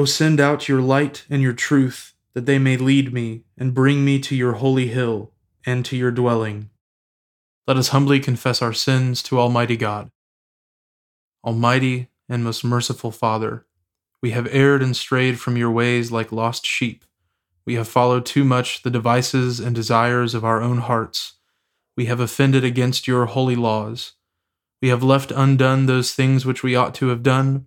O send out your light and your truth, that they may lead me and bring me to your holy hill and to your dwelling. Let us humbly confess our sins to Almighty God. Almighty and most merciful Father, we have erred and strayed from your ways like lost sheep. We have followed too much the devices and desires of our own hearts. We have offended against your holy laws. We have left undone those things which we ought to have done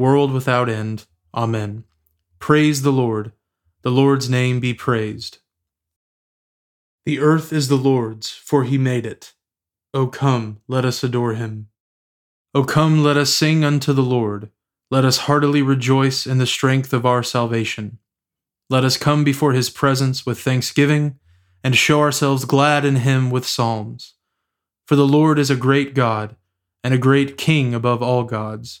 world without end. Amen. Praise the Lord. The Lord's name be praised. The earth is the Lord's, for he made it. O come, let us adore him. O come, let us sing unto the Lord. Let us heartily rejoice in the strength of our salvation. Let us come before his presence with thanksgiving, and show ourselves glad in him with psalms. For the Lord is a great God, and a great King above all gods.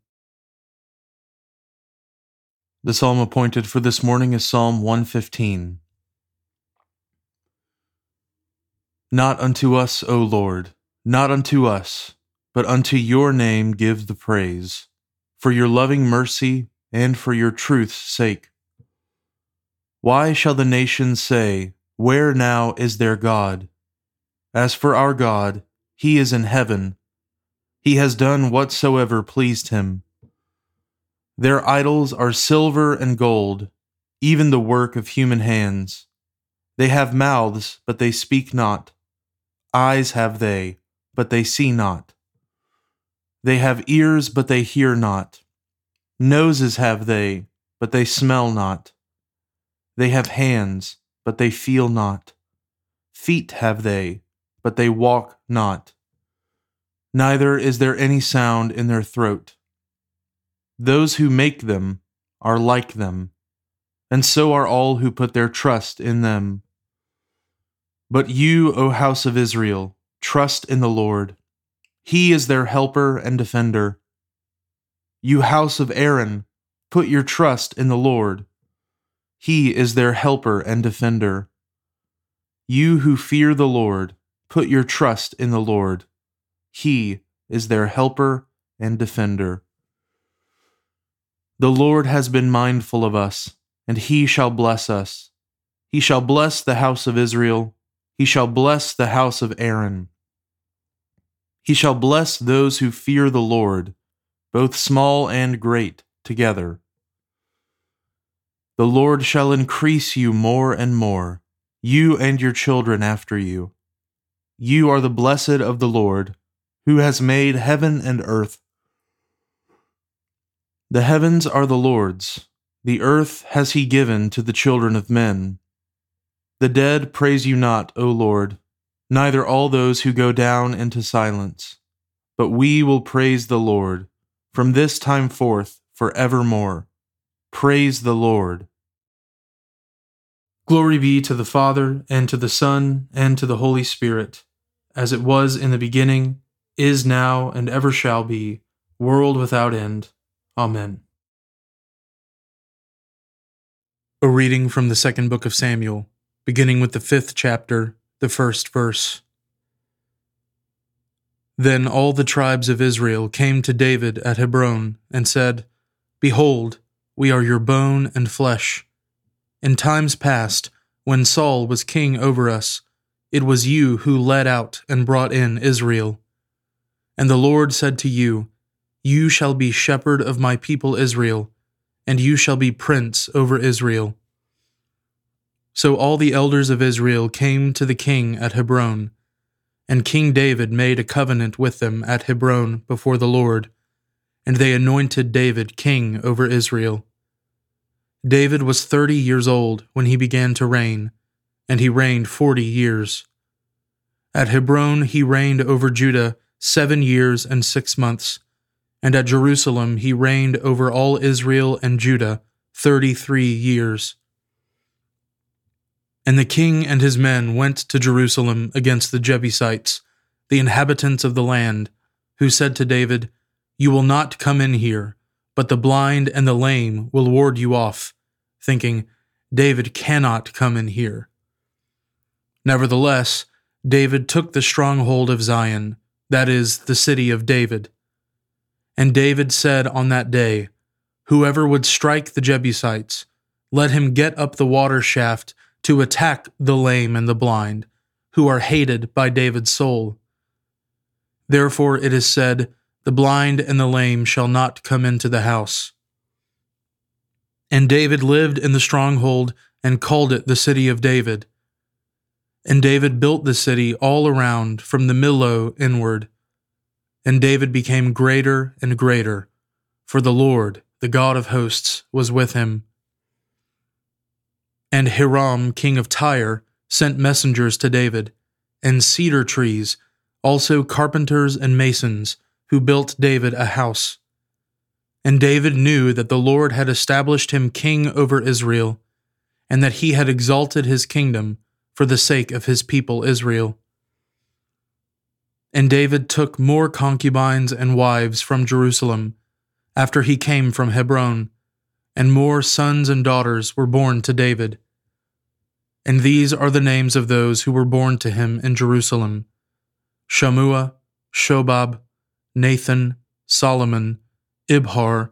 The psalm appointed for this morning is Psalm 115. Not unto us, O Lord, not unto us, but unto your name give the praise, for your loving mercy and for your truth's sake. Why shall the nations say, Where now is their God? As for our God, he is in heaven. He has done whatsoever pleased him. Their idols are silver and gold, even the work of human hands. They have mouths, but they speak not. Eyes have they, but they see not. They have ears, but they hear not. Noses have they, but they smell not. They have hands, but they feel not. Feet have they, but they walk not. Neither is there any sound in their throat. Those who make them are like them, and so are all who put their trust in them. But you, O house of Israel, trust in the Lord. He is their helper and defender. You house of Aaron, put your trust in the Lord. He is their helper and defender. You who fear the Lord, put your trust in the Lord. He is their helper and defender. The Lord has been mindful of us, and he shall bless us. He shall bless the house of Israel. He shall bless the house of Aaron. He shall bless those who fear the Lord, both small and great, together. The Lord shall increase you more and more, you and your children after you. You are the blessed of the Lord, who has made heaven and earth the heavens are the Lord's, the earth has he given to the children of men. The dead praise you not, O Lord, neither all those who go down into silence. But we will praise the Lord from this time forth for evermore. Praise the Lord. Glory be to the Father, and to the Son, and to the Holy Spirit, as it was in the beginning, is now, and ever shall be, world without end. Amen. A reading from the second book of Samuel, beginning with the fifth chapter, the first verse. Then all the tribes of Israel came to David at Hebron and said, Behold, we are your bone and flesh. In times past, when Saul was king over us, it was you who led out and brought in Israel. And the Lord said to you, You shall be shepherd of my people Israel, and you shall be prince over Israel. So all the elders of Israel came to the king at Hebron, and King David made a covenant with them at Hebron before the Lord, and they anointed David king over Israel. David was thirty years old when he began to reign, and he reigned forty years. At Hebron he reigned over Judah seven years and six months, and at Jerusalem he reigned over all Israel and Judah thirty three years. And the king and his men went to Jerusalem against the Jebusites, the inhabitants of the land, who said to David, You will not come in here, but the blind and the lame will ward you off, thinking, David cannot come in here. Nevertheless, David took the stronghold of Zion, that is, the city of David. And David said on that day, Whoever would strike the Jebusites, let him get up the water shaft to attack the lame and the blind, who are hated by David's soul. Therefore it is said, The blind and the lame shall not come into the house. And David lived in the stronghold and called it the city of David. And David built the city all around from the Millo inward. And David became greater and greater, for the Lord, the God of hosts, was with him. And Hiram, king of Tyre, sent messengers to David, and cedar trees, also carpenters and masons, who built David a house. And David knew that the Lord had established him king over Israel, and that he had exalted his kingdom for the sake of his people Israel. And David took more concubines and wives from Jerusalem after he came from Hebron and more sons and daughters were born to David. And these are the names of those who were born to him in Jerusalem Shammua, Shobab, Nathan, Solomon, Ibhar,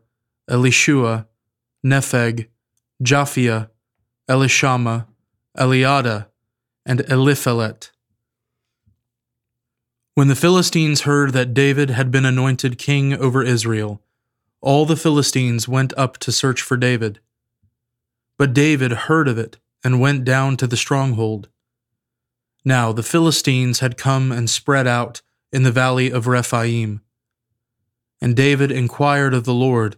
Elishua, Nepheg, Japhia, Elishama, Eliada, and Eliphelet. When the Philistines heard that David had been anointed king over Israel, all the Philistines went up to search for David. But David heard of it and went down to the stronghold. Now the Philistines had come and spread out in the valley of Rephaim. And David inquired of the Lord,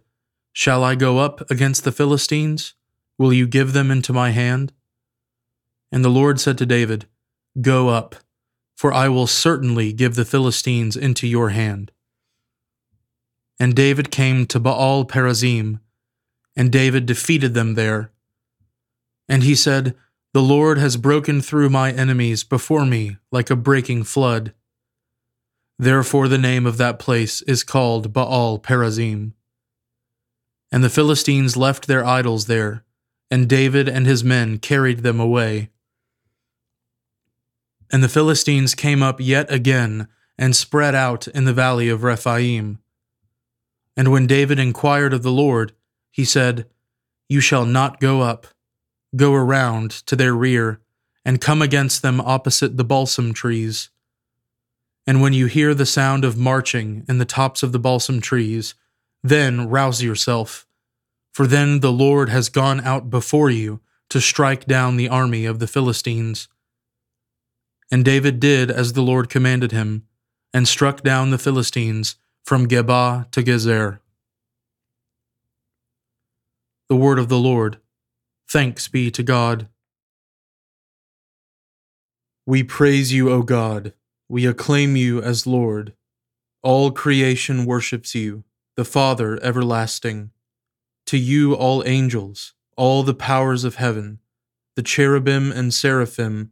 Shall I go up against the Philistines? Will you give them into my hand? And the Lord said to David, Go up, for I will certainly give the Philistines into your hand. And David came to Baal Perazim, and David defeated them there. And he said, The Lord has broken through my enemies before me like a breaking flood. Therefore the name of that place is called Baal Perazim. And the Philistines left their idols there, and David and his men carried them away. And the Philistines came up yet again and spread out in the valley of Rephaim. And when David inquired of the Lord, he said, You shall not go up. Go around to their rear, and come against them opposite the balsam trees. And when you hear the sound of marching in the tops of the balsam trees, then rouse yourself, for then the Lord has gone out before you to strike down the army of the Philistines. And David did as the Lord commanded him, and struck down the Philistines from Geba to Gezer. The word of the Lord. Thanks be to God. We praise you, O God. We acclaim you as Lord. All creation worships you, the Father everlasting. To you, all angels, all the powers of heaven, the cherubim and seraphim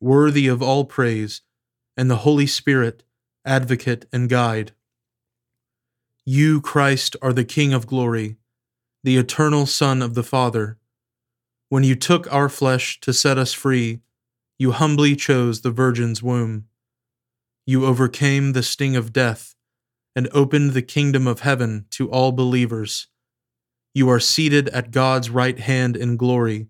worthy of all praise, and the Holy Spirit, advocate and guide. You, Christ, are the King of glory, the eternal Son of the Father. When you took our flesh to set us free, you humbly chose the Virgin's womb. You overcame the sting of death and opened the kingdom of heaven to all believers. You are seated at God's right hand in glory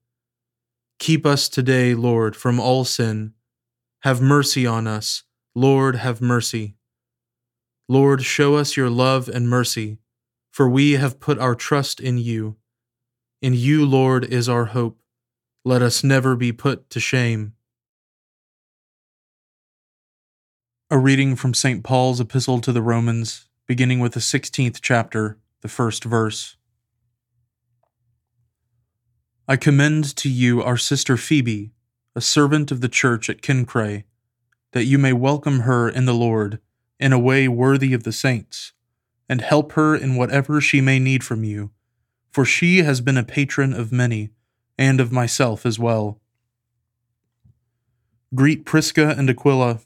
Keep us today, Lord, from all sin. Have mercy on us. Lord, have mercy. Lord, show us your love and mercy, for we have put our trust in you. In you, Lord, is our hope. Let us never be put to shame. A reading from St. Paul's Epistle to the Romans, beginning with the 16th chapter, the first verse. I commend to you our sister Phoebe, a servant of the church at Cenchreae, that you may welcome her in the Lord in a way worthy of the saints, and help her in whatever she may need from you, for she has been a patron of many, and of myself as well. Greet Prisca and Aquila,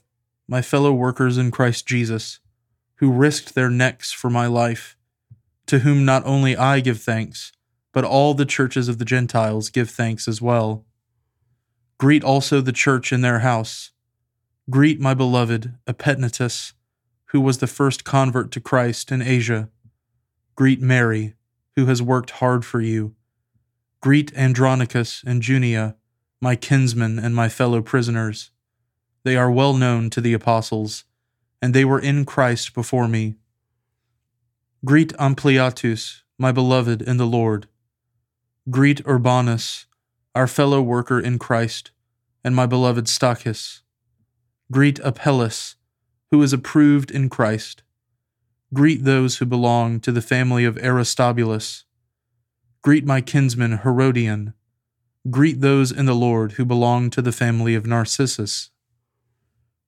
my fellow workers in Christ Jesus, who risked their necks for my life, to whom not only I give thanks, but all the churches of the Gentiles give thanks as well. Greet also the church in their house. Greet my beloved Epaenetus, who was the first convert to Christ in Asia. Greet Mary, who has worked hard for you. Greet Andronicus and Junia, my kinsmen and my fellow prisoners. They are well known to the apostles, and they were in Christ before me. Greet Ampliatus, my beloved in the Lord. Greet Urbanus, our fellow worker in Christ, and my beloved Stachys. Greet Apelles, who is approved in Christ. Greet those who belong to the family of Aristobulus. Greet my kinsman Herodion. Greet those in the Lord who belong to the family of Narcissus.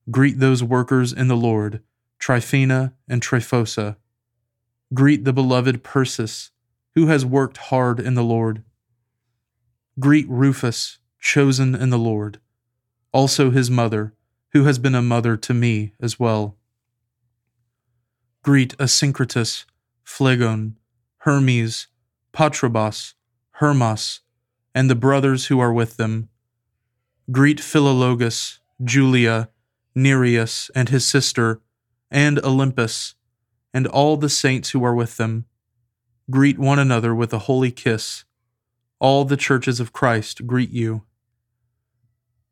Greet those workers in the Lord, Tryphaena and Tryphosa. Greet the beloved Persis, who has worked hard in the Lord. Greet Rufus, chosen in the Lord, also his mother, who has been a mother to me as well. Greet Asyncritus, Phlegon, Hermes, Patrobas, Hermas, and the brothers who are with them. Greet Philologus, Julia, Nereus, and his sister, and Olympas, and all the saints who are with them. Greet one another with a holy kiss. All the churches of Christ greet you.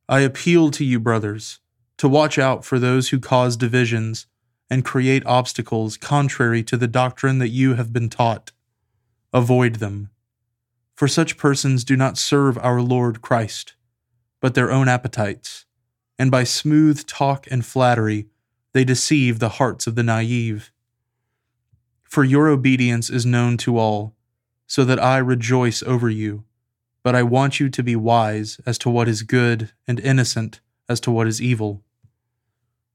I appeal to you, brothers, to watch out for those who cause divisions and create obstacles contrary to the doctrine that you have been taught. Avoid them. For such persons do not serve our Lord Christ, but their own appetites, and by smooth talk and flattery they deceive the hearts of the naive. For your obedience is known to all so that I rejoice over you. But I want you to be wise as to what is good and innocent as to what is evil.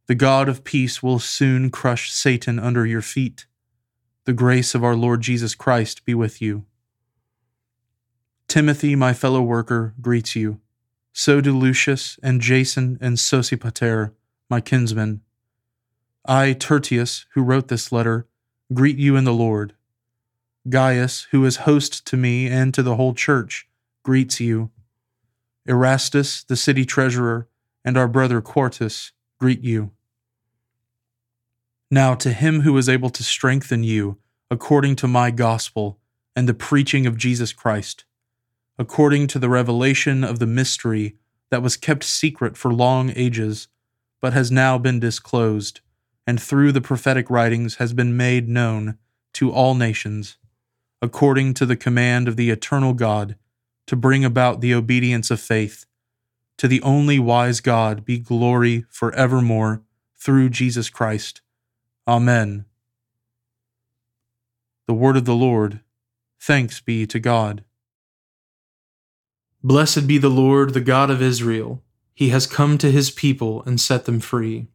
The God of peace will soon crush Satan under your feet. The grace of our Lord Jesus Christ be with you. Timothy, my fellow worker, greets you. So do Lucius and Jason and Sosipater, my kinsmen. I, Tertius, who wrote this letter, greet you in the Lord. Gaius, who is host to me and to the whole church, greets you. Erastus, the city treasurer, and our brother Quartus greet you. Now, to him who is able to strengthen you, according to my gospel and the preaching of Jesus Christ, according to the revelation of the mystery that was kept secret for long ages, but has now been disclosed and through the prophetic writings has been made known to all nations, according to the command of the eternal God, to bring about the obedience of faith. To the only wise God be glory for evermore through Jesus Christ. Amen. The word of the Lord. Thanks be to God. Blessed be the Lord, the God of Israel. He has come to his people and set them free.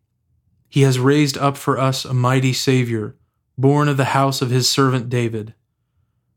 He has raised up for us a mighty Savior, born of the house of his servant David.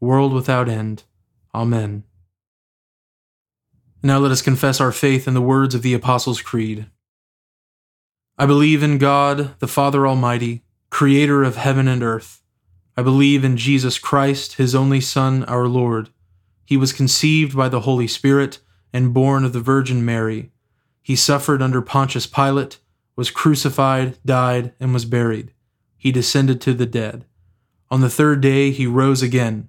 world without end. Amen. Now let us confess our faith in the words of the Apostles' Creed. I believe in God, the Father Almighty, creator of heaven and earth. I believe in Jesus Christ, his only Son, our Lord. He was conceived by the Holy Spirit and born of the Virgin Mary. He suffered under Pontius Pilate was crucified, died, and was buried. He descended to the dead. On the third day he rose again.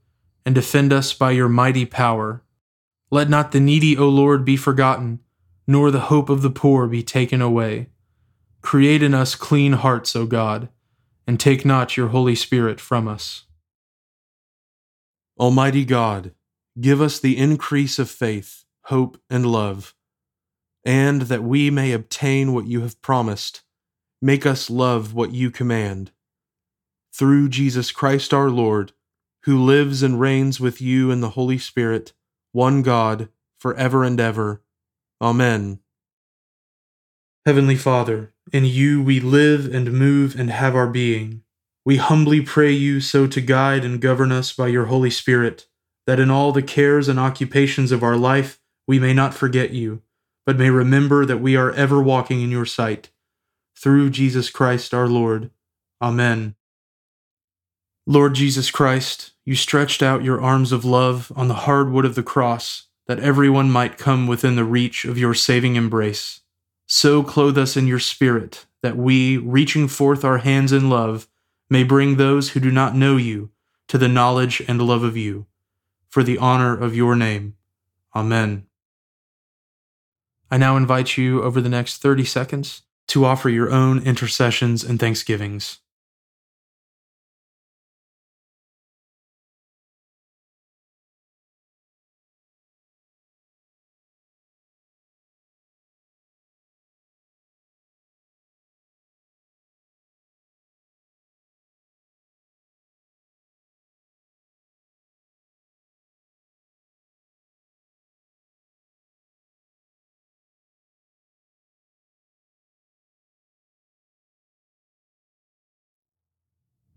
and defend us by your mighty power. Let not the needy, O Lord, be forgotten, nor the hope of the poor be taken away. Create in us clean hearts, O God, and take not your Holy Spirit from us. Almighty God, give us the increase of faith, hope, and love and that we may obtain what you have promised, make us love what you command. Through Jesus Christ our Lord, who lives and reigns with you in the Holy Spirit, one God, for ever and ever. Amen. Heavenly Father, in you we live and move and have our being. We humbly pray you so to guide and govern us by your Holy Spirit, that in all the cares and occupations of our life we may not forget you but may remember that we are ever walking in your sight. Through Jesus Christ our Lord. Amen. Lord Jesus Christ, you stretched out your arms of love on the hard wood of the cross, that everyone might come within the reach of your saving embrace. So clothe us in your Spirit, that we, reaching forth our hands in love, may bring those who do not know you to the knowledge and love of you, for the honor of your name. Amen. I now invite you over the next 30 seconds to offer your own intercessions and thanksgivings.